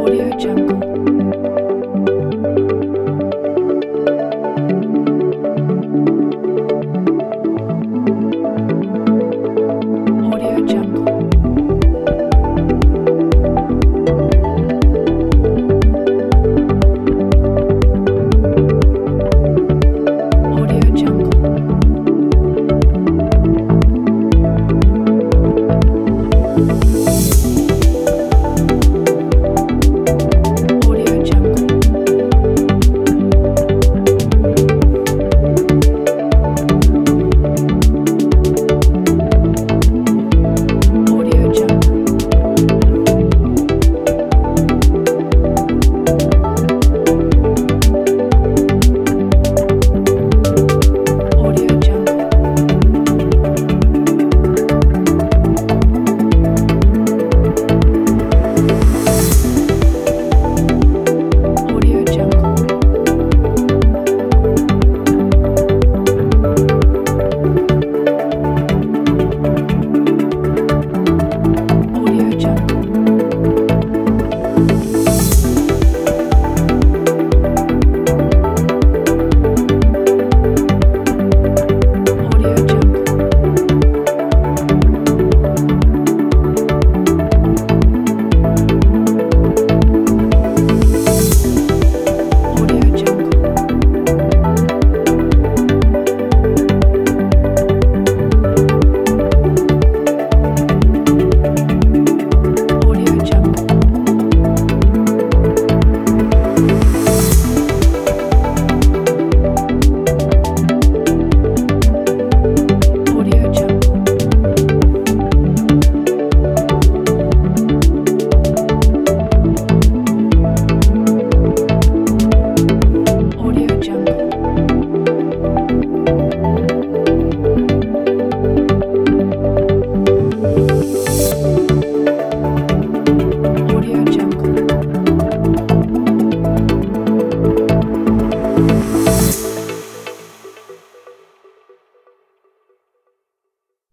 Audio Jungle.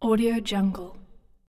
Audio Jungle.